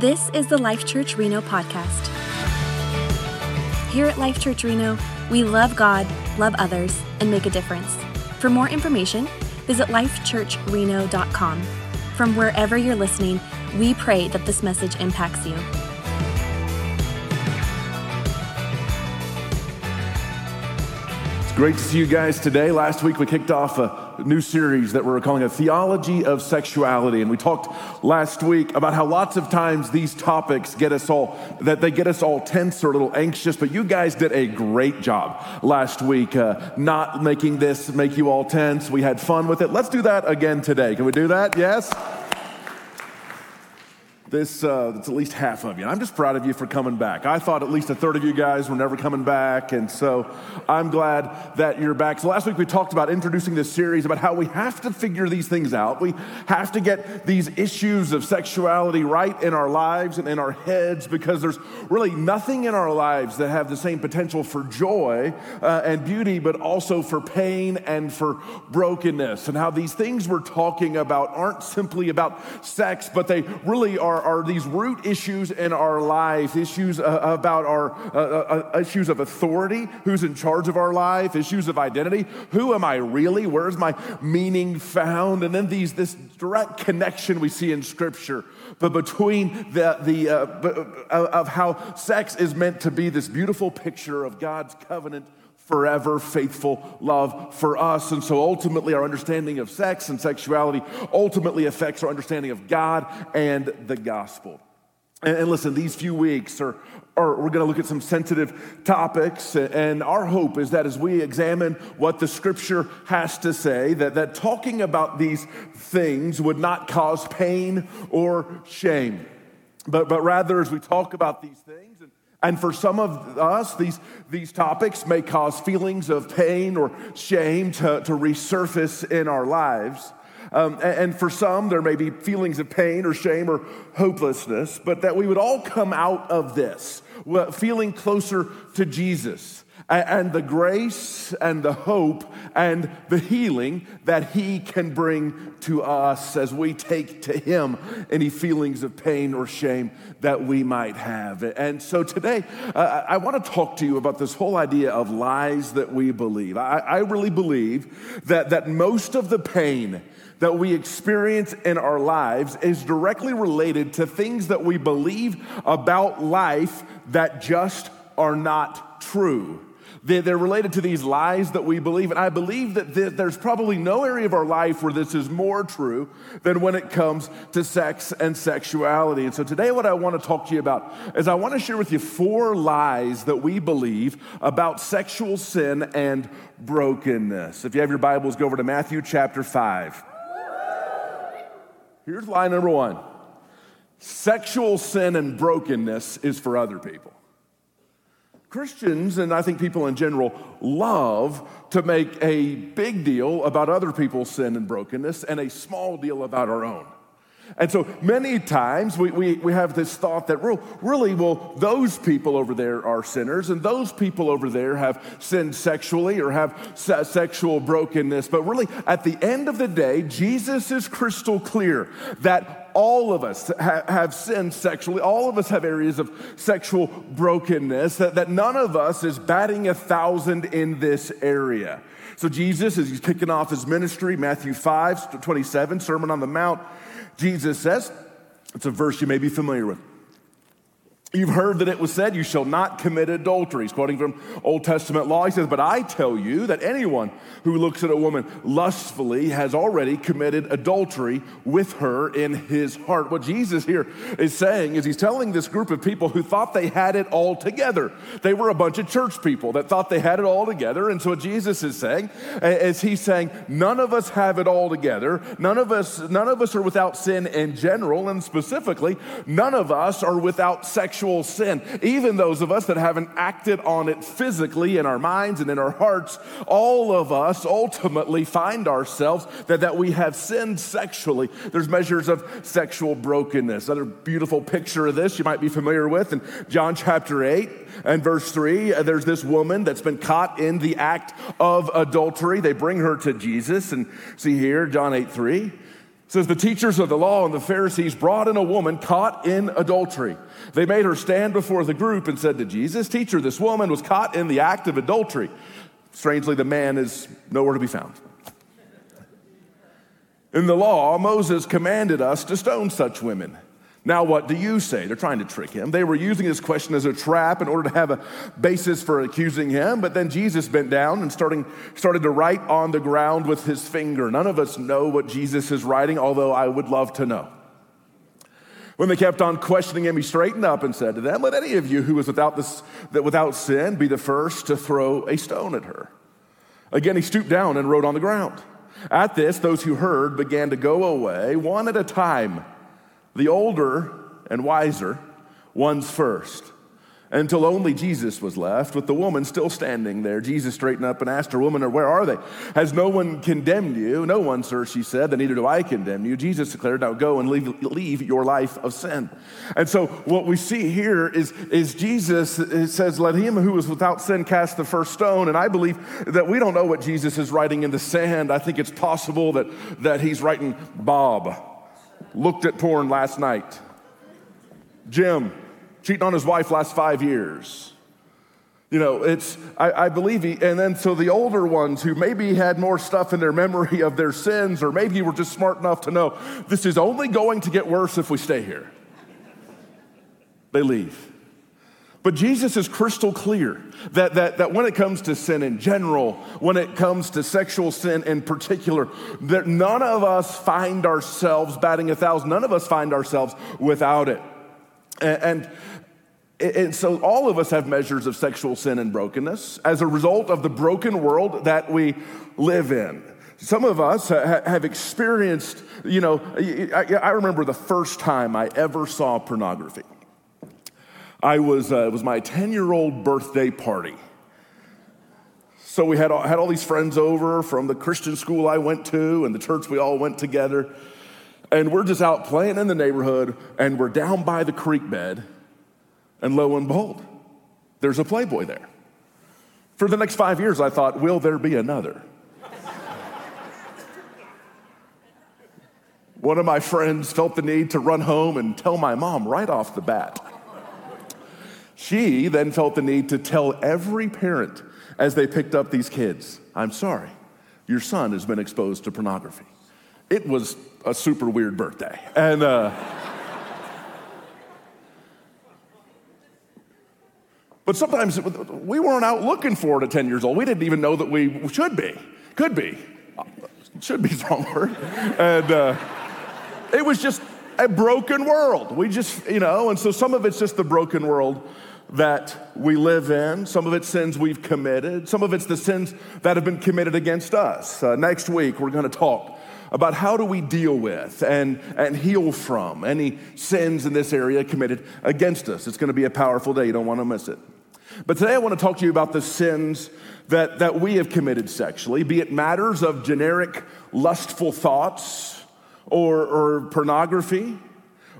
This is the Life Church Reno podcast. Here at Life Church Reno, we love God, love others, and make a difference. For more information, visit lifechurchreno.com. From wherever you're listening, we pray that this message impacts you. It's great to see you guys today. Last week we kicked off a new series that we're calling a theology of sexuality. And we talked last week about how lots of times these topics get us all that they get us all tense or a little anxious but you guys did a great job last week uh, not making this make you all tense. We had fun with it. Let's do that again today. Can we do that? Yes this, uh, it's at least half of you. And I'm just proud of you for coming back. I thought at least a third of you guys were never coming back. And so I'm glad that you're back. So last week we talked about introducing this series about how we have to figure these things out. We have to get these issues of sexuality right in our lives and in our heads because there's really nothing in our lives that have the same potential for joy uh, and beauty, but also for pain and for brokenness. And how these things we're talking about aren't simply about sex, but they really are are, are these root issues in our life, issues uh, about our uh, uh, issues of authority, who's in charge of our life, issues of identity, who am I really, where's my meaning found, and then these this direct connection we see in Scripture, but between the the uh, uh, of how sex is meant to be this beautiful picture of God's covenant forever faithful love for us. And so ultimately, our understanding of sex and sexuality ultimately affects our understanding of God and the gospel. And, listen, these few weeks are, are we're going to look at some sensitive topics. And our hope is that as we examine what the scripture has to say, that, that talking about these things would not cause pain or shame. But, but rather, as we talk about these things, and for some of us, these, these topics may cause feelings of pain or shame to, to resurface in our lives. Um, and, and for some, there may be feelings of pain or shame or hopelessness, but that we would all come out of this feeling closer to Jesus and the grace and the hope and the healing that He can bring to us as we take to Him any feelings of pain or shame that we might have. And so today, uh, I want to talk to you about this whole idea of lies that we believe. I, I really believe that, that most of the pain that we experience in our lives is directly related to things that we believe about life that just are not true. They're related to these lies that we believe. And I believe that there's probably no area of our life where this is more true than when it comes to sex and sexuality. And so today, what I want to talk to you about is I want to share with you four lies that we believe about sexual sin and brokenness. If you have your Bibles, go over to Matthew chapter 5. Here's lie number one sexual sin and brokenness is for other people. Christians, and I think people in general, love to make a big deal about other people's sin and brokenness and a small deal about our own. And so many times we, we, we have this thought that really, well, those people over there are sinners, and those people over there have sinned sexually or have se- sexual brokenness. But really, at the end of the day, Jesus is crystal clear that all of us ha- have sinned sexually. All of us have areas of sexual brokenness, that, that none of us is batting a thousand in this area. So, Jesus, as he's kicking off his ministry, Matthew 5 27, Sermon on the Mount, Jesus says, it's a verse you may be familiar with. You've heard that it was said, You shall not commit adultery. He's quoting from Old Testament law. He says, But I tell you that anyone who looks at a woman lustfully has already committed adultery with her in his heart. What Jesus here is saying is he's telling this group of people who thought they had it all together. They were a bunch of church people that thought they had it all together. And so what Jesus is saying is he's saying, None of us have it all together. None of us, none of us are without sin in general, and specifically, none of us are without sexual sexual sin. Even those of us that haven't acted on it physically in our minds and in our hearts, all of us ultimately find ourselves that, that we have sinned sexually. There's measures of sexual brokenness. Another beautiful picture of this you might be familiar with in John chapter 8 and verse 3. Uh, there's this woman that's been caught in the act of adultery. They bring her to Jesus, and see here, John 8 3. Says the teachers of the law and the Pharisees brought in a woman caught in adultery. They made her stand before the group and said to Jesus, Teacher, this woman was caught in the act of adultery. Strangely, the man is nowhere to be found. In the law, Moses commanded us to stone such women. Now, what do you say? They're trying to trick him. They were using this question as a trap in order to have a basis for accusing him. But then Jesus bent down and starting, started to write on the ground with his finger. None of us know what Jesus is writing, although I would love to know. When they kept on questioning him, he straightened up and said to them, Let any of you who is without, this, that without sin be the first to throw a stone at her. Again, he stooped down and wrote on the ground. At this, those who heard began to go away, one at a time the older and wiser ones first, until only Jesus was left, with the woman still standing there. Jesus straightened up and asked her, Woman, where are they? Has no one condemned you? No one, sir, she said, then neither do I condemn you. Jesus declared, Now go and leave, leave your life of sin. And so what we see here is, is Jesus says, Let him who is without sin cast the first stone. And I believe that we don't know what Jesus is writing in the sand. I think it's possible that, that he's writing Bob looked at porn last night. Jim, cheating on his wife last five years. You know, it's, I, I, believe he, and then so the older ones who maybe had more stuff in their memory of their sins, or maybe were just smart enough to know this is only going to get worse if we stay here. They leave. But Jesus is crystal clear that, that, that when it comes to sin in general, when it comes to sexual sin in particular, that none of us find ourselves batting a thousand, none of us find ourselves without it. And, and, and so all of us have measures of sexual sin and brokenness as a result of the broken world that we live in. Some of us have experienced, you know, I remember the first time I ever saw pornography. I was, uh, it was my 10 year old birthday party. So we had all, had all these friends over from the Christian school I went to and the church we all went together. And we're just out playing in the neighborhood and we're down by the creek bed. And lo and behold, there's a Playboy there. For the next five years, I thought, will there be another? One of my friends felt the need to run home and tell my mom right off the bat. She then felt the need to tell every parent as they picked up these kids, I'm sorry, your son has been exposed to pornography. It was a super weird birthday. And, uh, but sometimes we weren't out looking for it at 10 years old. We didn't even know that we should be, could be. Should be the wrong word. And uh, it was just a broken world. We just, you know, and so some of it's just the broken world that we live in. Some of it's sins we've committed. Some of it's the sins that have been committed against us. Uh, next week, we're going to talk about how do we deal with and, and heal from any sins in this area committed against us. It's going to be a powerful day. You don't want to miss it. But today I want to talk to you about the sins that, that we have committed sexually, be it matters of generic lustful thoughts or, or pornography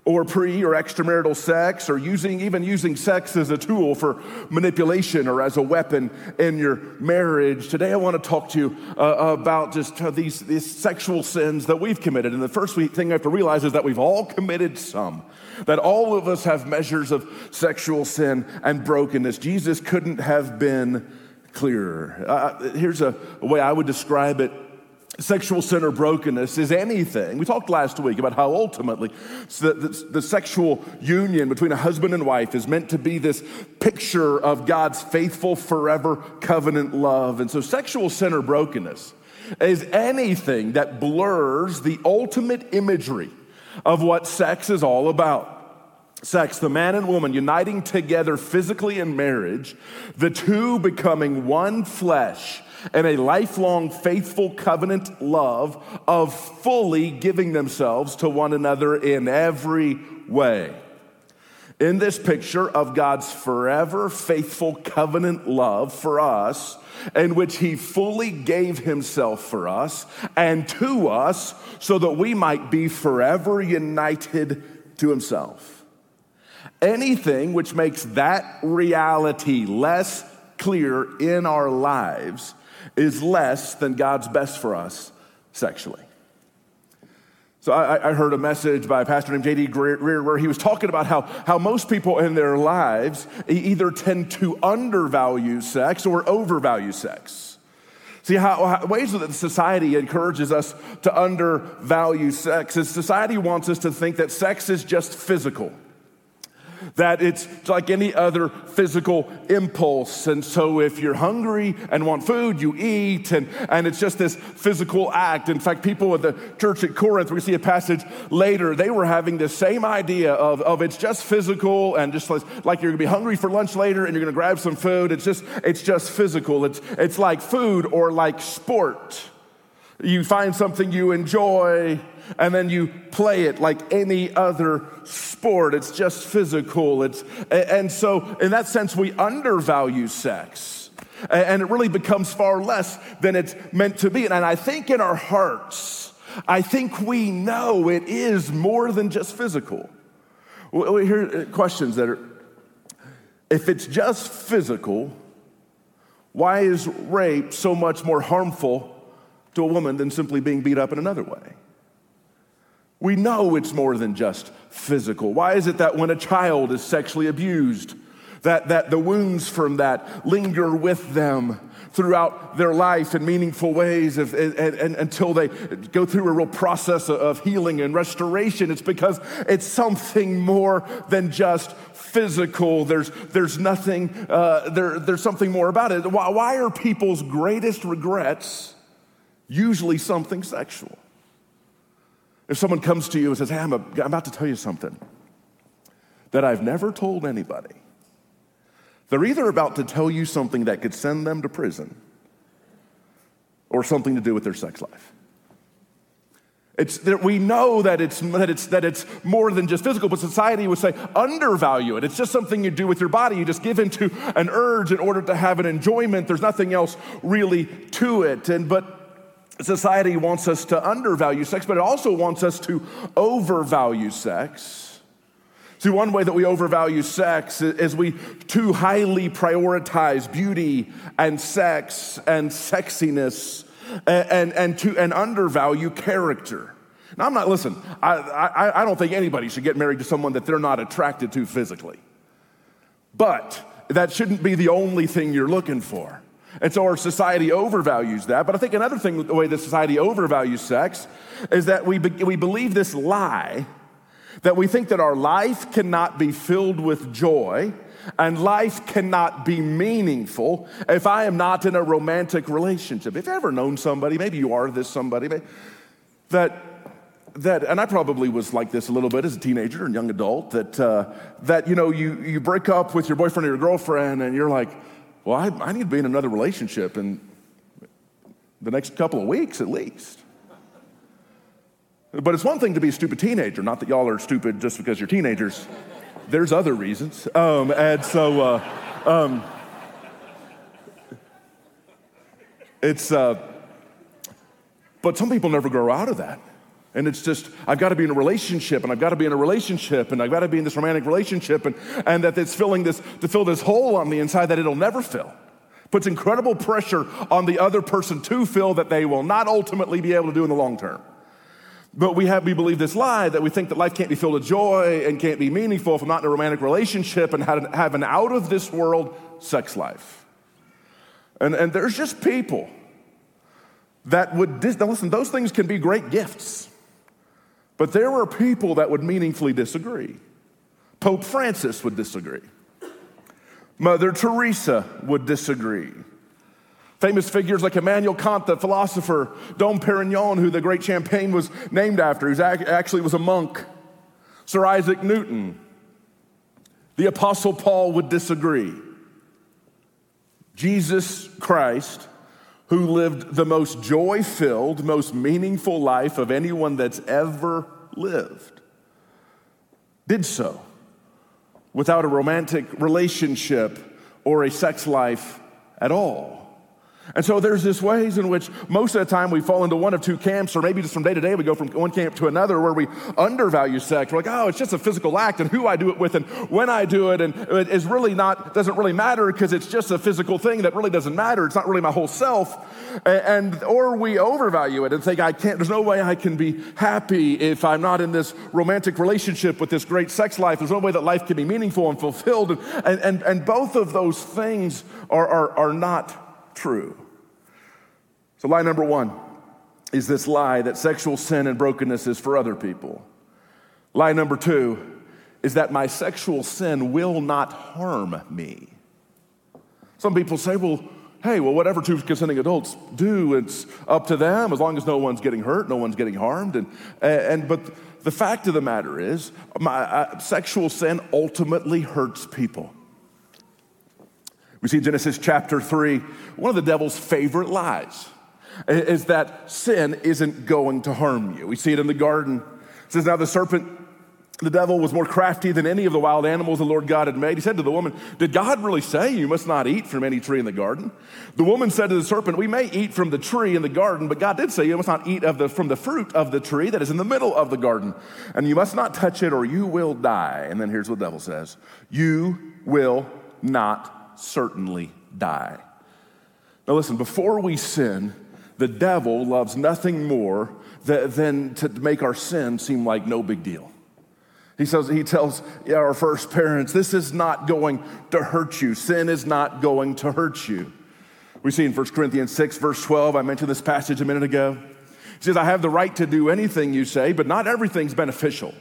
or pre or extramarital sex or using even using sex as a tool for manipulation or as a weapon in your marriage. Today i want to talk to you uh, about just uh, these, these sexual sins that we've committed. And the first thing i have to realize is that we've all committed some that all of us have measures of sexual sin and brokenness. Jesus couldn't have been clearer. Uh, here's a, a way i would describe it sexual sin or brokenness is anything. We talked last week about how ultimately the, the, the, sexual union between a husband and wife is meant to be this picture of God's faithful, forever covenant love. And so, sexual sin or brokenness is anything that blurs the ultimate imagery of what sex is all about. Sex, the man and woman uniting together physically in marriage, the two becoming one flesh and a lifelong faithful covenant love of fully giving themselves to one another in every way. In this picture of God's forever faithful covenant love for us, in which He fully gave Himself for us and to us so that we might be forever united to Himself. Anything which makes that reality less clear in our lives is less than God's best for us sexually. So I, I, heard a message by a pastor named J.D. Greear where he was talking about how, how most people in their lives either tend to undervalue sex or overvalue sex. See, how, how, ways that society encourages us to undervalue sex is society wants us to think that sex is just physical that it's like any other physical impulse. And so if you're hungry and want food, you eat, and, and it's just this physical act. In fact, people at the church at Corinth, we see a passage later, they were having the same idea of, of it's just physical and just like, like you're gonna be hungry for lunch later and you're gonna grab some food. It's just, it's just physical. It's, it's like food or like sport. You find something you enjoy and then you play it like any other sport. It's just physical. It's, and so, in that sense, we undervalue sex. And it really becomes far less than it's meant to be. And I think in our hearts, I think we know it is more than just physical. We hear uh, questions that are if it's just physical, why is rape so much more harmful to a woman than simply being beat up in another way? We know it's more than just physical. Why is it that when a child is sexually abused, that, that the wounds from that linger with them throughout their life in meaningful ways and, and, and, until they go through a real process of healing and restoration. It's because it's something more than just physical. There's, there's nothing, uh, there, there's something more about it. Why, why are people's greatest regrets usually something sexual? If someone comes to you and says, Hey, I'm, a, I'm about to tell you something that I've never told anybody, they're either about to tell you something that could send them to prison or something to do with their sex life. It's that we know that it's, that, it's, that it's more than just physical, but society would say undervalue it. It's just something you do with your body. You just give into an urge in order to have an enjoyment. There's nothing else really to it. And, but society wants us to undervalue sex, but it also wants us to overvalue sex. See, one way that we overvalue sex is we too highly prioritize beauty and sex and sexiness and, and, and, to, and undervalue character. Now, I'm not, listen, I, I, I don't think anybody should get married to someone that they're not attracted to physically. But that shouldn't be the only thing you're looking for. And so our society overvalues that. But I think another thing, the way that society overvalues sex, is that we, be, we believe this lie that we think that our life cannot be filled with joy and life cannot be meaningful if I am not in a romantic relationship. If you've ever known somebody, maybe you are this somebody, that that, and I probably was like this a little bit as a teenager and young adult, that, uh, that you know, you, you break up with your boyfriend or your girlfriend and you're like, well, I, I need to be in another relationship in the next couple of weeks at least. But it's one thing to be a stupid teenager, not that y'all are stupid just because you're teenagers. There's other reasons. Um, and so, uh, um, it's, uh, but some people never grow out of that. And it's just, I've got to be in a relationship and I've got to be in a relationship and I've got to be in this romantic relationship and, and that it's filling this, to fill this hole on the inside that it'll never fill. Puts incredible pressure on the other person to fill that they will not ultimately be able to do in the long term. But we have, we believe this lie that we think that life can't be filled with joy and can't be meaningful if I'm not in a romantic relationship and have an out of this world sex life. And, and there's just people that would, dis- now listen, those things can be great gifts. But there were people that would meaningfully disagree. Pope Francis would disagree. Mother Teresa would disagree. Famous figures like Immanuel Kant, the philosopher, Dom Perignon, who the great champagne was named after, who actually was a monk, Sir Isaac Newton, the Apostle Paul would disagree. Jesus Christ who lived the most joy filled, most meaningful life of anyone that's ever lived, did so without a romantic relationship or a sex life at all. And so there's this ways in which most of the time we fall into one of two camps, or maybe just from day to day we go from one camp to another where we undervalue sex. We're like, oh, it's just a physical act, and who I do it with, and when I do it, and it is really not doesn't really matter because it's just a physical thing that really doesn't matter. It's not really my whole self, and or we overvalue it and think I can't. There's no way I can be happy if I'm not in this romantic relationship with this great sex life. There's no way that life can be meaningful and fulfilled, and and and both of those things are are, are not true. So, lie number one is this lie that sexual sin and brokenness is for other people. Lie number two is that my sexual sin will not harm me. Some people say, well, hey, well, whatever two consenting adults do, it's up to them as long as no one's getting hurt, no one's getting harmed. And, and but the fact of the matter is, my uh, sexual sin ultimately hurts people. We see Genesis chapter 3, one of the devil's favorite lies is that sin isn't going to harm you. We see it in the garden. It says, Now the serpent, the devil, was more crafty than any of the wild animals the Lord God had made. He said to the woman, Did God really say you must not eat from any tree in the garden? The woman said to the serpent, We may eat from the tree in the garden, but God did say you must not eat of the, from the fruit of the tree that is in the middle of the garden. And you must not touch it or you will die. And then here's what the devil says You will not certainly die. Now, listen, before we sin, the devil loves nothing more than to make our sin seem like no big deal. He says, he tells our first parents, this is not going to hurt you. Sin is not going to hurt you. We see in 1 Corinthians 6, verse 12, I mentioned this passage a minute ago. He says, I have the right to do anything you say, but not everything's beneficial.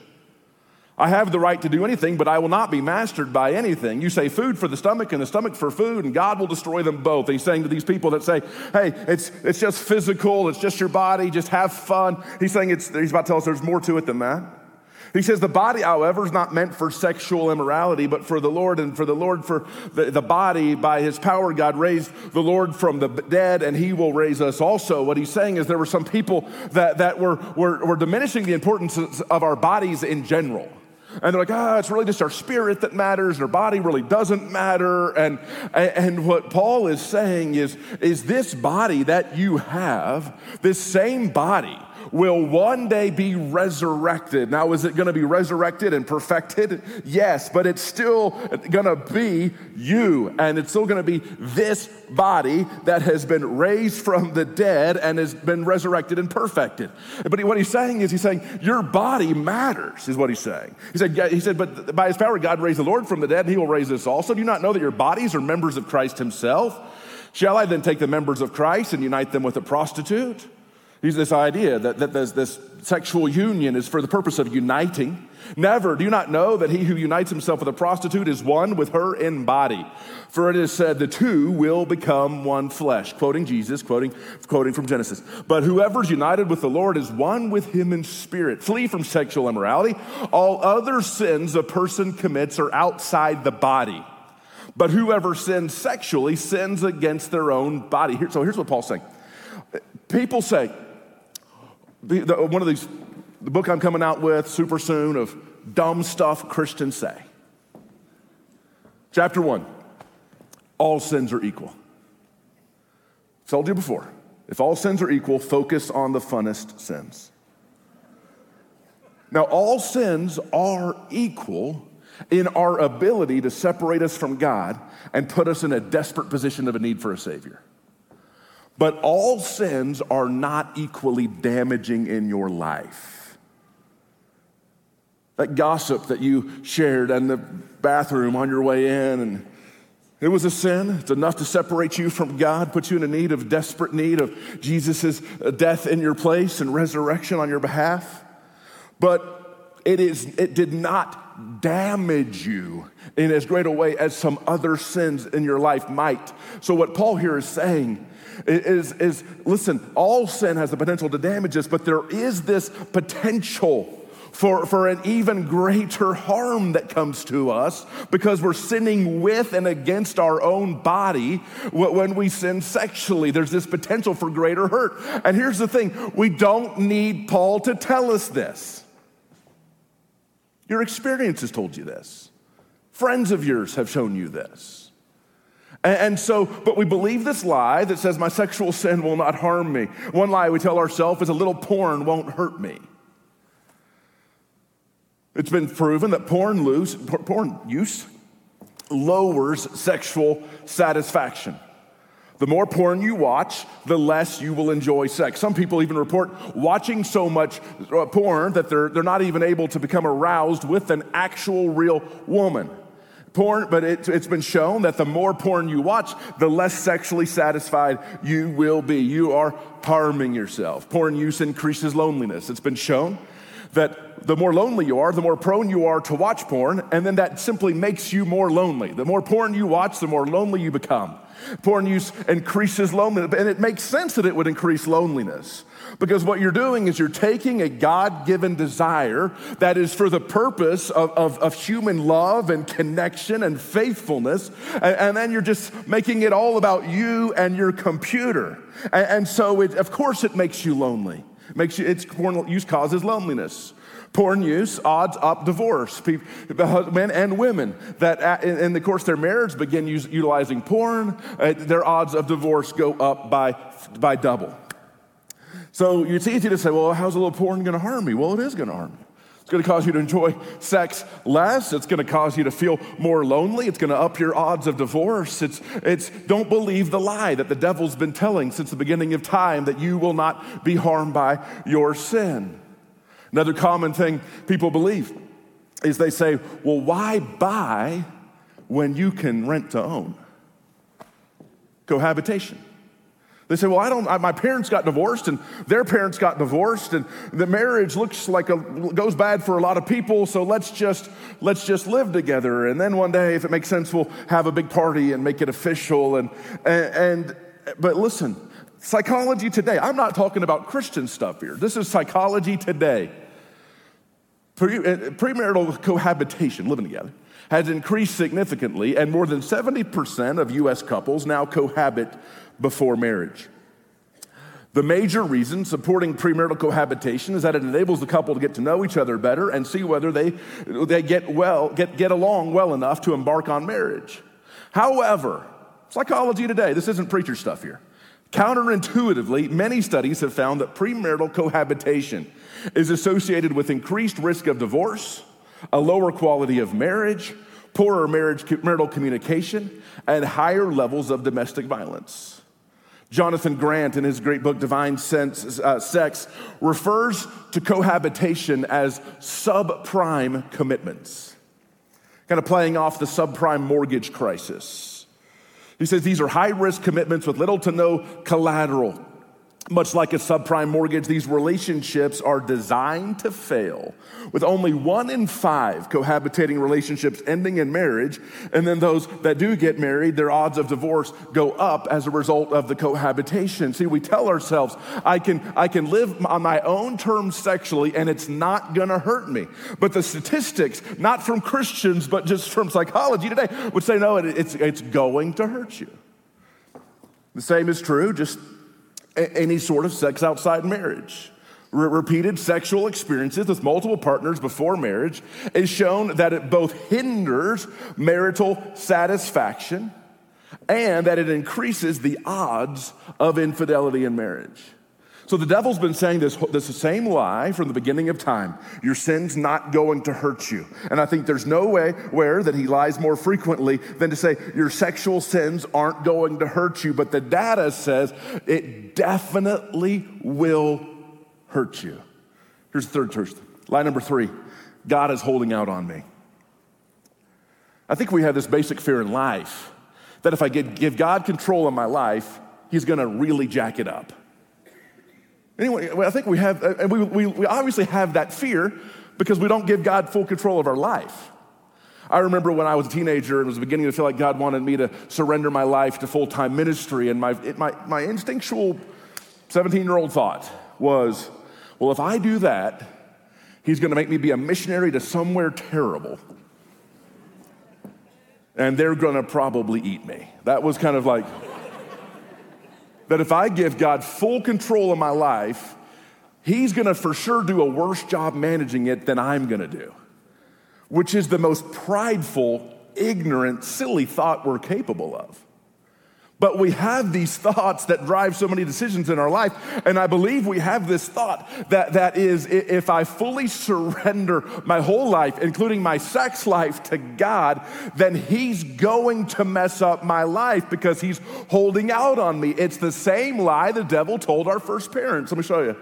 I have the right to do anything, but I will not be mastered by anything. You say food for the stomach and the stomach for food, and God will destroy them both. He's saying to these people that say, hey, it's, it's just physical, it's just your body, just have fun. He's saying it's, he's about to tell us there's more to it than that. He says the body, however, is not meant for sexual immorality, but for the Lord, and for the Lord, for the, the body, by his power, God raised the Lord from the dead, and he will raise us also. What he's saying is there were some people that, that were, were, were diminishing the importance of our bodies in general. And they're like, ah, it's really just our spirit that matters, and our body really doesn't matter. And, and what Paul is saying is, is this body that you have, this same body, will one day be resurrected. Now, is it going to be resurrected and perfected? Yes, but it's still going to be you, and it's still going to be this body that has been raised from the dead and has been resurrected and perfected. But what he's saying is, he's saying, Your body matters, is what he's saying. He said, he said But by his power, God raised the Lord from the dead, and he will raise us also. Do you not know that your bodies are members of Christ himself? Shall I then take the members of Christ and unite them with a prostitute? He's this idea that, that this, sexual union is for the purpose of uniting. Never. Do you not know that he who unites himself with a prostitute is one with her in body? For it is said, the two will become one flesh. Quoting Jesus, quoting, quoting from Genesis. But whoever's united with the Lord is one with him in spirit. Flee from sexual immorality. All other sins a person commits are outside the body. But whoever sins sexually sins against their own body. so here's what Paul's saying. People say, the, the, one of these, the book I'm coming out with super soon of dumb stuff Christians say. Chapter one all sins are equal. I've told you before. If all sins are equal, focus on the funnest sins. Now, all sins are equal in our ability to separate us from God and put us in a desperate position of a need for a Savior. But all sins are not equally damaging in your life. That gossip that you shared in the bathroom on your way in, and it was a sin. It's enough to separate you from God, put you in a need of desperate need of Jesus' death in your place and resurrection on your behalf. But it, is, it did not damage you in as great a way as some other sins in your life might. So, what Paul here is saying is, is listen, all sin has the potential to damage us, but there is this potential for, for an even greater harm that comes to us because we're sinning with and against our own body when we sin sexually. There's this potential for greater hurt. And here's the thing we don't need Paul to tell us this. Your experience has told you this, friends of yours have shown you this. And so, but we believe this lie that says my sexual sin will not harm me. One lie we tell ourselves is a little porn won't hurt me. It's been proven that porn, loose, porn use lowers sexual satisfaction. The more porn you watch, the less you will enjoy sex. Some people even report watching so much uh, porn that they're, they're not even able to become aroused with an actual real woman. Porn, but it, has been shown that the more porn you watch, the less sexually satisfied you will be. You are harming yourself. Porn use increases loneliness. It's been shown that the more lonely you are, the more prone you are to watch porn, and then that simply makes you more lonely. The more porn you watch, the more lonely you become. Porn use increases loneliness, and it makes sense that it would increase loneliness. Because what you're doing is you're taking a God given desire that is for the purpose of, of, of, human love and connection and faithfulness, and, and, then you're just making it all about you and your computer. And, and so, it, of course, it makes you lonely. It makes you, it's porn use causes loneliness. Porn use odds up divorce. People, men and women that, in the course their marriage, begin use, utilizing porn, uh, their odds of divorce go up by, by double. So it's easy to say, well, how's a little porn going to harm me? Well, it is going to harm you. It's going to cause you to enjoy sex less. It's going to cause you to feel more lonely. It's going to up your odds of divorce. It's, it's don't believe the lie that the devil's been telling since the beginning of time that you will not be harmed by your sin. Another common thing people believe is they say, well, why buy when you can rent to own? Cohabitation. They say, well, I don't, I, my parents got divorced and their parents got divorced and the marriage looks like a, goes bad for a lot of people. So let's just, let's just live together. And then one day, if it makes sense, we'll have a big party and make it official. And, and, and but listen, psychology today, I'm not talking about Christian stuff here. This is psychology today. Pre, uh, premarital cohabitation, living together, has increased significantly, and more than 70% of US couples now cohabit before marriage. The major reason supporting premarital cohabitation is that it enables the couple to get to know each other better and see whether they, they get, well, get, get along well enough to embark on marriage. However, psychology today, this isn't preacher stuff here. Counterintuitively, many studies have found that premarital cohabitation is associated with increased risk of divorce, a lower quality of marriage, poorer marriage marital communication, and higher levels of domestic violence. Jonathan Grant, in his great book Divine Sense, uh, Sex, refers to cohabitation as subprime commitments, kind of playing off the subprime mortgage crisis. He says these are high risk commitments with little to no collateral. Much like a subprime mortgage, these relationships are designed to fail, with only one in five cohabitating relationships ending in marriage. And then those that do get married, their odds of divorce go up as a result of the cohabitation. See, we tell ourselves, I can, I can live on my own terms sexually and it's not gonna hurt me. But the statistics, not from Christians, but just from psychology today, would say, no, it, it's, it's going to hurt you. The same is true, just any sort of sex outside marriage. Re- repeated sexual experiences with multiple partners before marriage is shown that it both hinders marital satisfaction and that it increases the odds of infidelity in marriage. So the devil's been saying this, this same lie from the beginning of time. Your sin's not going to hurt you. And I think there's no way where that he lies more frequently than to say your sexual sins aren't going to hurt you. But the data says it definitely will hurt you. Here's the third truth. Lie number three God is holding out on me. I think we have this basic fear in life that if I give God control of my life, he's gonna really jack it up. Anyway, I think we have, uh, and we, we, we obviously have that fear because we don't give God full control of our life. I remember when I was a teenager and was beginning to feel like God wanted me to surrender my life to full time ministry, and my, it, my, my instinctual 17 year old thought was, well, if I do that, He's gonna make me be a missionary to somewhere terrible. And they're gonna probably eat me. That was kind of like, that if I give God full control of my life, He's gonna for sure do a worse job managing it than I'm gonna do, which is the most prideful, ignorant, silly thought we're capable of. But we have these thoughts that drive so many decisions in our life. And I believe we have this thought that, that is, if I fully surrender my whole life, including my sex life, to God, then He's going to mess up my life because He's holding out on me. It's the same lie the devil told our first parents. Let me show you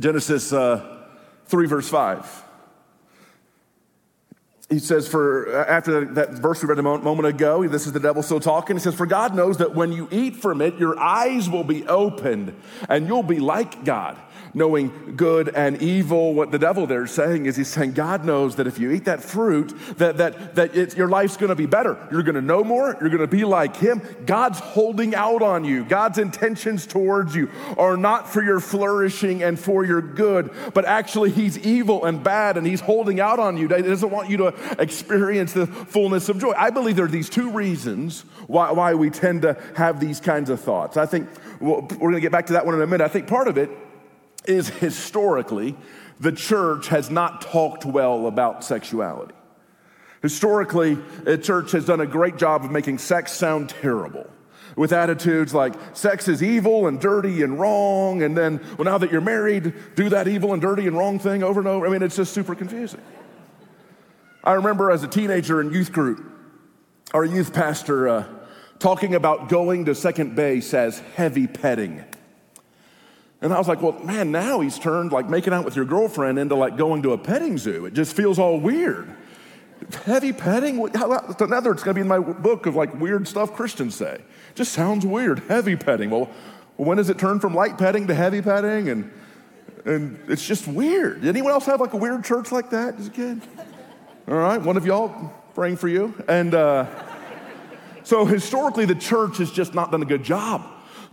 Genesis uh, 3, verse 5 he says, for uh, after that verse we read a moment ago, this is the devil still talking. He says, For God knows that when you eat from it, your eyes will be opened and you'll be like God knowing good and evil. What the devil there is saying is he's saying God knows that if you eat that fruit, that, that, that your life's going to be better. You're going to know more. You're going to be like him. God's holding out on you. God's intentions towards you are not for your flourishing and for your good, but actually he's evil and bad and he's holding out on you. He doesn't want you to experience the fullness of joy. I believe there are these two reasons why, why we tend to have these kinds of thoughts. I think we're going to get back to that one in a minute. I think part of it is historically, the church has not talked well about sexuality. Historically, the church has done a great job of making sex sound terrible with attitudes like sex is evil and dirty and wrong, and then, well, now that you're married, do that evil and dirty and wrong thing over and over. I mean, it's just super confusing. I remember as a teenager in youth group, our youth pastor uh, talking about going to second base as heavy petting. And I was like, well, man, now he's turned like making out with your girlfriend into like going to a petting zoo. It just feels all weird. Heavy petting? Another, it's going to be in my book of like weird stuff Christians say. Just sounds weird. Heavy petting. Well, when does it turn from light petting to heavy petting? And, and it's just weird. Did anyone else have like a weird church like that as a? All right, one of y'all praying for you. And uh, so historically, the church has just not done a good job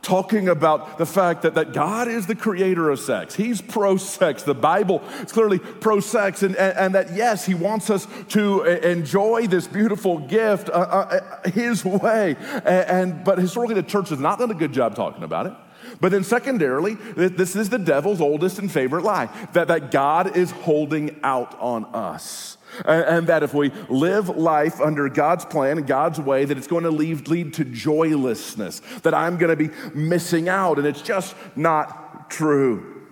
talking about the fact that, that God is the creator of sex. He's pro sex. The Bible is clearly pro sex, and, and, and, that yes, He wants us to enjoy this beautiful gift uh, uh, uh His way. And, and, but historically, the church has not done a good job talking about it. But then, secondarily, this is the devil's oldest and favorite lie that, that God is holding out on us. And that if we live life under God's plan and God's way, that it's going to lead, lead to joylessness, that I'm going to be missing out. And it's just not true.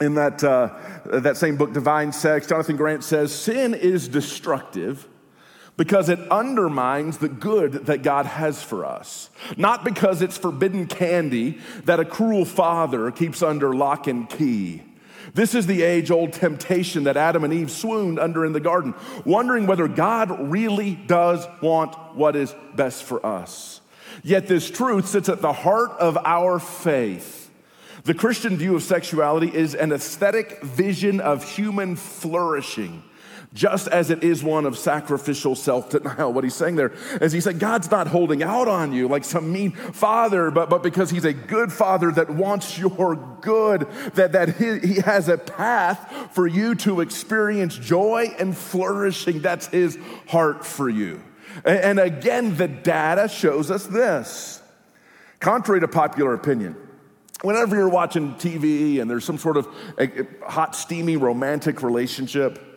In that, uh, that same book, Divine Sex, Jonathan Grant says sin is destructive because it undermines the good that God has for us. Not because it's forbidden candy that a cruel father keeps under lock and key. This is the age old temptation that Adam and Eve swooned under in the garden, wondering whether God really does want what is best for us. Yet this truth sits at the heart of our faith. The Christian view of sexuality is an aesthetic vision of human flourishing just as it is one of sacrificial self denial. What he's saying there is he said, God's not holding out on you like some mean father, but, but because he's a good father that wants your good, that, that he, he has a path for you to experience joy and flourishing. That's his heart for you. And, and again, the data shows us this. Contrary to popular opinion, whenever you're watching TV and there's some sort of a, a hot, steamy romantic relationship,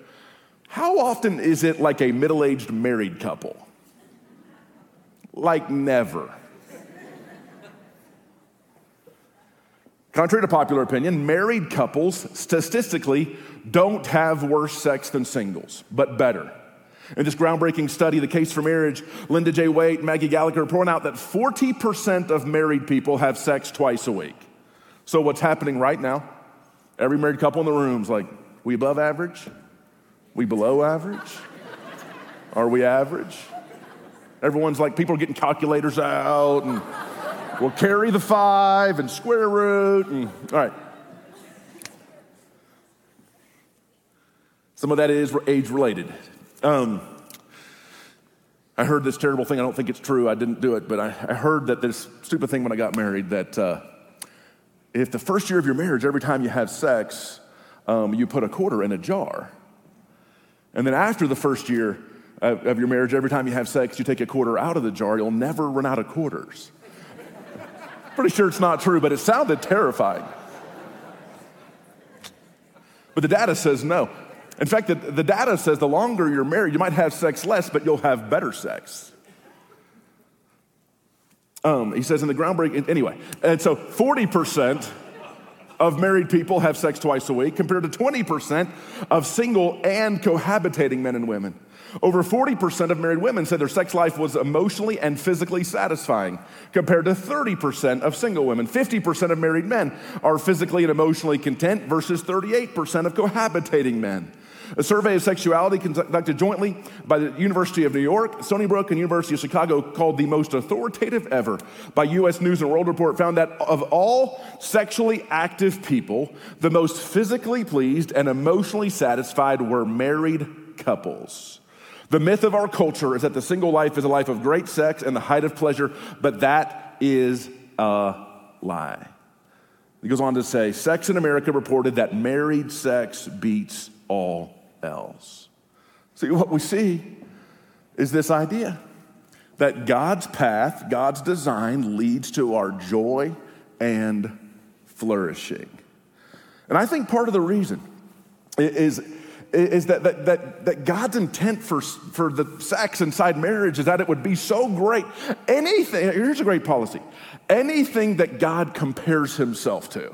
how often is it like a middle aged married couple? Like never. Contrary to popular opinion, married couples statistically don't have worse sex than singles, but better. In this groundbreaking study, The Case for Marriage, Linda J. Waite and Maggie Gallagher point out that 40% of married people have sex twice a week. So, what's happening right now? Every married couple in the room is like, we above average? We below average? Are we average? Everyone's like, people are getting calculators out and we'll carry the five and square root and all right. Some of that is age related. Um, I heard this terrible thing. I don't think it's true. I didn't do it, but I, I heard that this stupid thing when I got married that uh, if the first year of your marriage, every time you have sex, um, you put a quarter in a jar. And then after the first year of your marriage, every time you have sex, you take a quarter out of the jar, you'll never run out of quarters. Pretty sure it's not true, but it sounded terrifying. But the data says no. In fact, the, the data says the longer you're married, you might have sex less, but you'll have better sex. Um, he says in the groundbreaking, anyway, and so 40% of married people have sex twice a week compared to 20% of single and cohabitating men and women. Over 40% of married women said their sex life was emotionally and physically satisfying, compared to 30% of single women. 50% of married men are physically and emotionally content versus 38% of cohabitating men. A survey of sexuality conducted jointly by the University of New York, Stony Brook, and University of Chicago, called the most authoritative ever by U.S. News and World Report, found that of all sexually active people, the most physically pleased and emotionally satisfied were married couples. The myth of our culture is that the single life is a life of great sex and the height of pleasure, but that is a lie. He goes on to say Sex in America reported that married sex beats all else. See, what we see is this idea that God's path, God's design leads to our joy and flourishing. And I think part of the reason is is that, that, that, that God's intent for, for the sex inside marriage is that it would be so great. Anything, here's a great policy anything that God compares himself to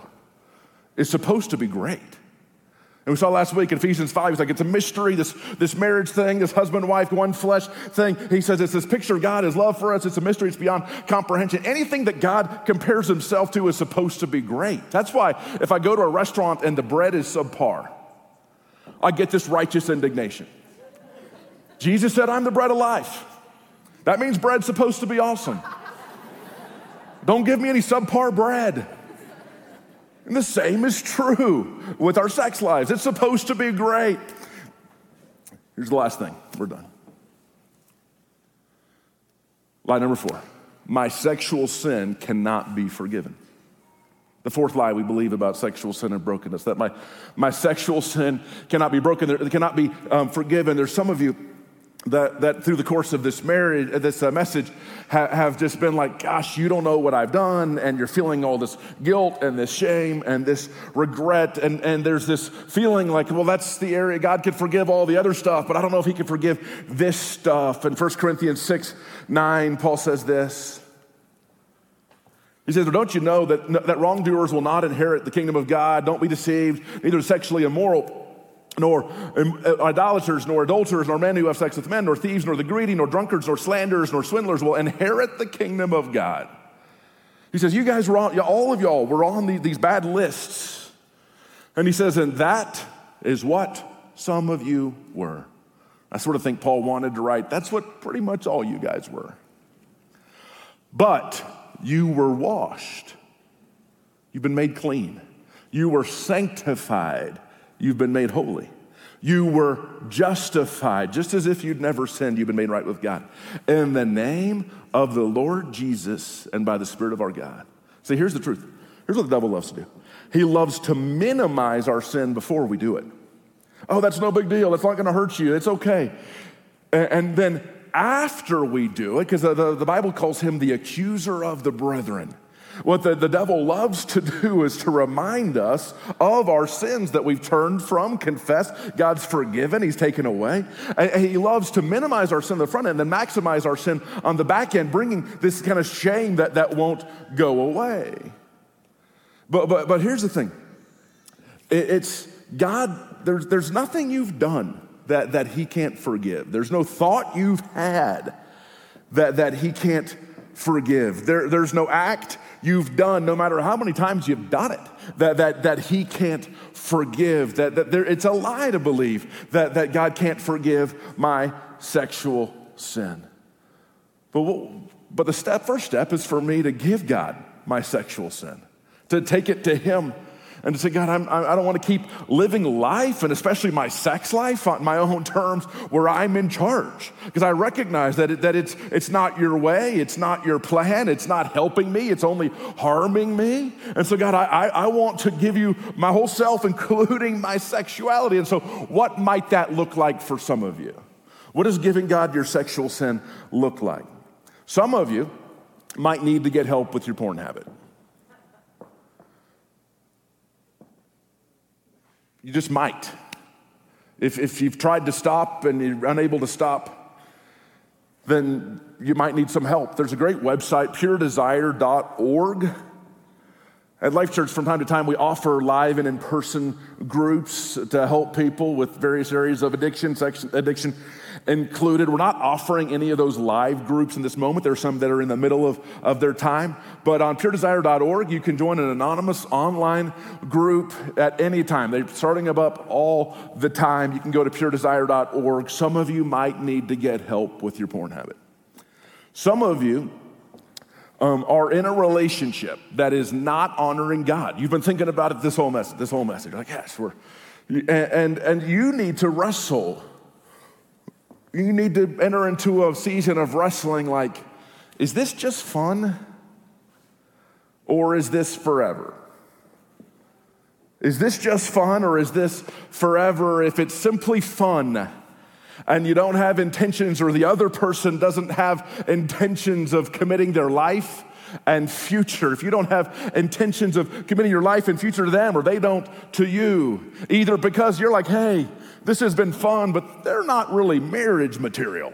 is supposed to be great. And we saw last week in Ephesians 5, he's like, it's a mystery, this, this marriage thing, this husband, wife, one flesh thing. He says it's this picture of God, his love for us, it's a mystery, it's beyond comprehension. Anything that God compares himself to is supposed to be great. That's why if I go to a restaurant and the bread is subpar, I get this righteous indignation. Jesus said, I'm the bread of life. That means bread's supposed to be awesome. Don't give me any subpar bread. And the same is true with our sex lives. It's supposed to be great. Here's the last thing. We're done. Lie number four my sexual sin cannot be forgiven. The fourth lie we believe about sexual sin and brokenness that my, my sexual sin cannot be broken, it cannot be um, forgiven. There's some of you that, that through the course of this marriage, uh, this uh, message, ha- have just been like, gosh, you don't know what I've done, and you're feeling all this guilt and this shame and this regret, and, and there's this feeling like, well, that's the area God could forgive all the other stuff, but I don't know if He could forgive this stuff. And 1 Corinthians 6 9, Paul says this. He says, well, Don't you know that, that wrongdoers will not inherit the kingdom of God? Don't be deceived, neither sexually immoral, nor um, uh, idolaters, nor adulterers, nor men who have sex with men, nor thieves, nor the greedy, nor drunkards, nor slanderers, nor swindlers will inherit the kingdom of God. He says, You guys were on, all of y'all were on the, these bad lists. And he says, And that is what some of you were. I sort of think Paul wanted to write, That's what pretty much all you guys were. But you were washed. You've been made clean. You were sanctified. You've been made holy. You were justified, just as if you'd never sinned, you've been made right with God. In the name of the Lord Jesus and by the Spirit of our God. See, here's the truth. Here's what the devil loves to do he loves to minimize our sin before we do it. Oh, that's no big deal. That's not going to hurt you. It's okay. And then after we do it, because the, the, Bible calls him the accuser of the brethren. What the, the devil loves to do is to remind us of our sins that we've turned from, confessed, God's forgiven, He's taken away. And he loves to minimize our sin on the front end and then maximize our sin on the back end, bringing this kind of shame that, that won't go away. But, but, but here's the thing it, it's God, there's, there's nothing you've done that, that he can't forgive. There's no thought you've had that, that he can't forgive. There, there's no act you've done, no matter how many times you've done it, that, that, that he can't forgive. That, that there, it's a lie to believe that, that God can't forgive my sexual sin. But, but the step, first step is for me to give God my sexual sin, to take it to him and to say, God, I'm, I don't want to keep living life and especially my sex life on my own terms where I'm in charge. Because I recognize that, it, that it's, it's not your way, it's not your plan, it's not helping me, it's only harming me. And so, God, I, I, I want to give you my whole self, including my sexuality. And so, what might that look like for some of you? What does giving God your sexual sin look like? Some of you might need to get help with your porn habit. You just might. If, if you've tried to stop and you're unable to stop, then you might need some help, there's a great website, puredesire.org. At Life Church, from time to time, we offer live and in person groups to help people with various areas of addiction, addiction included. We're not offering any of those live groups in this moment. There are some that are in the middle of, of their time. But on puredesire.org, you can join an anonymous online group at any time. They're starting up all the time. You can go to puredesire.org. Some of you might need to get help with your porn habit. Some of you um, are in a relationship that is not honoring God. You've been thinking about it this whole message. This whole message, like yes, we're, and, and and you need to wrestle. You need to enter into a season of wrestling. Like, is this just fun, or is this forever? Is this just fun, or is this forever? If it's simply fun and you don't have intentions, or the other person doesn't have intentions of committing their life and future, if you don't have intentions of committing your life and future to them, or they don't to you, either because you're like, hey, this has been fun, but they're not really marriage material.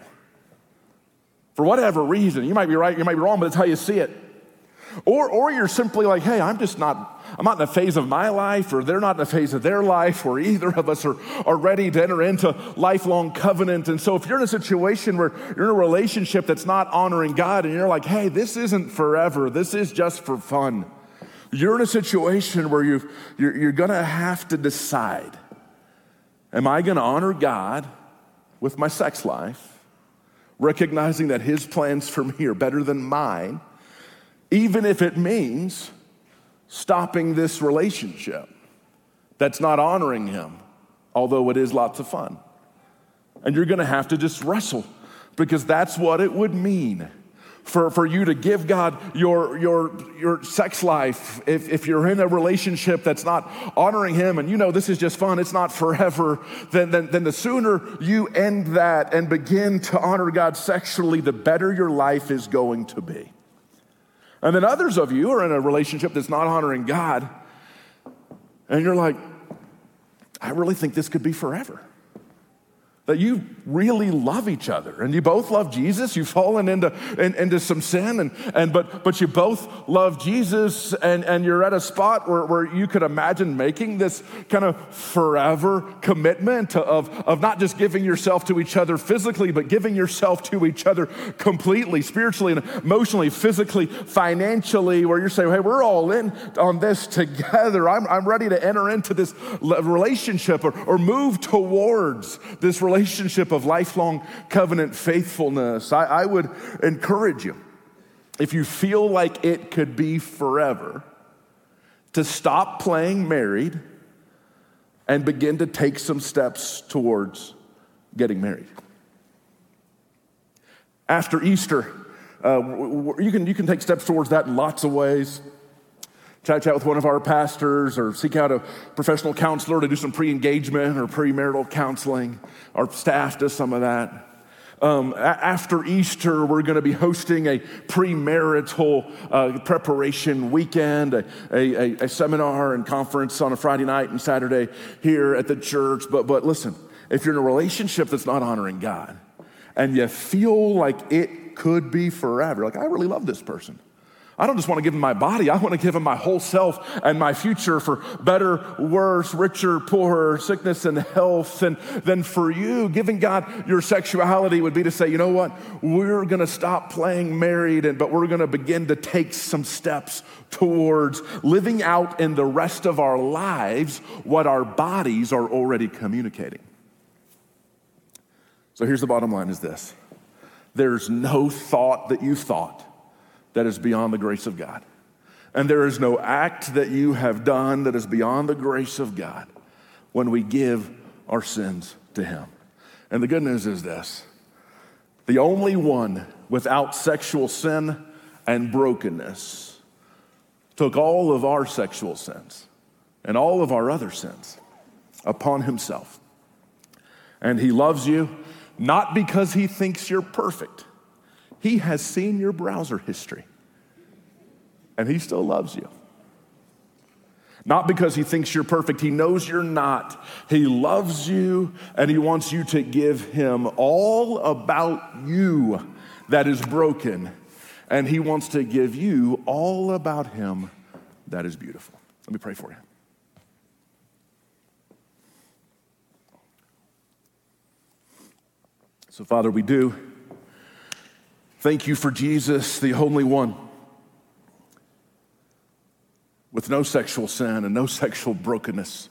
For whatever reason, you might be right, you might be wrong, but it's how you see it. Or, or you're simply like, hey, I'm just not, I'm not in a phase of my life, or they're not in a phase of their life, or either of us are, are ready to enter into lifelong covenant. And so if you're in a situation where you're in a relationship that's not honoring God, and you're like, hey, this isn't forever, this is just for fun. You're in a situation where you you're, you're gonna have to decide Am I gonna honor God with my sex life, recognizing that His plans for me are better than mine? Even if it means stopping this relationship that's not honoring Him, although it is lots of fun. And you're gonna have to just wrestle because that's what it would mean for, for you to give God your, your, your sex life, if, if you're in a relationship that's not honoring Him and you know this is just fun, it's not forever, then, then, then the sooner you end that and begin to honor God sexually, the better your life is going to be. And then others of you are in a relationship that's not honoring God, and you're like, I really think this could be forever. That you really love each other. And you both love jesus. You've fallen into, in, into some sin and, and but, but you both love jesus and, and you're at a spot where, where you could imagine making this kind of forever commitment of, of not just giving yourself to each other physically but giving yourself to each other completely spiritually and emotionally physically financially where you're saying hey we're all in on this together. I'm, I'm ready to enter into this relationship or, or move towards this relationship relationship of lifelong covenant faithfulness, I, I would encourage you, if you feel like it could be forever, to stop playing married and begin to take some steps towards getting married. After Easter, uh, you, can, you can take steps towards that in lots of ways chat chat with one of our pastors or seek out a professional counselor to do some pre-engagement or premarital counseling. Our staff does some of that. Um, after easter we're going to be hosting a premarital uh, preparation weekend a, a, a, seminar and conference on a friday night and saturday here at the church. But, but listen if you're in a relationship that's not honoring god and you feel like it could be forever like i really love this person I don't just want to give him my body, I want to give him my whole self and my future for better, worse, richer, poorer, sickness and health. And then for you, giving God your sexuality would be to say, you know what? We're going to stop playing married, and, but we're going to begin to take some steps towards living out in the rest of our lives what our bodies are already communicating. So here's the bottom line is this. There's no thought that you thought that is beyond the grace of God. And there is no act that you have done that is beyond the grace of God when we give our sins to Him. And the good news is this the only one without sexual sin and brokenness took all of our sexual sins and all of our other sins upon Himself. And He loves you not because He thinks you're perfect he has seen your browser history, and He still loves you. Not because He thinks you're perfect, He knows you're not. He loves you, and He wants you to give Him all about you that is broken, and He wants to give you all about Him that is beautiful. Let me pray for you. So, Father, we do thank you for Jesus, the only one with no sexual sin and no sexual brokenness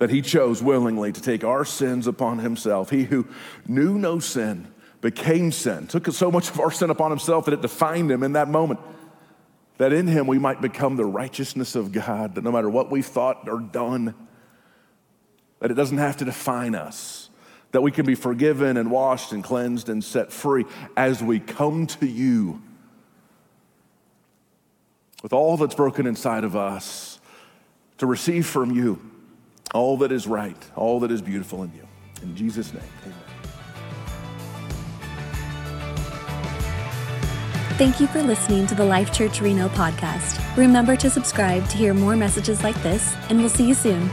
that he chose willingly to take our sins upon himself. He who knew no sin became sin, took so much of our sin upon himself that it defined him in that moment. That in him we might become the righteousness of God, that no matter what we've thought or done, that it doesn't have to define us, that we can be forgiven and washed and cleansed and set free as we come to you with all that's broken inside of us to receive from you all that is right, all that is beautiful in you. In Jesus' name, amen. Thank you for listening to the Life Church Reno podcast. Remember to subscribe to hear more messages like this, and we'll see you soon.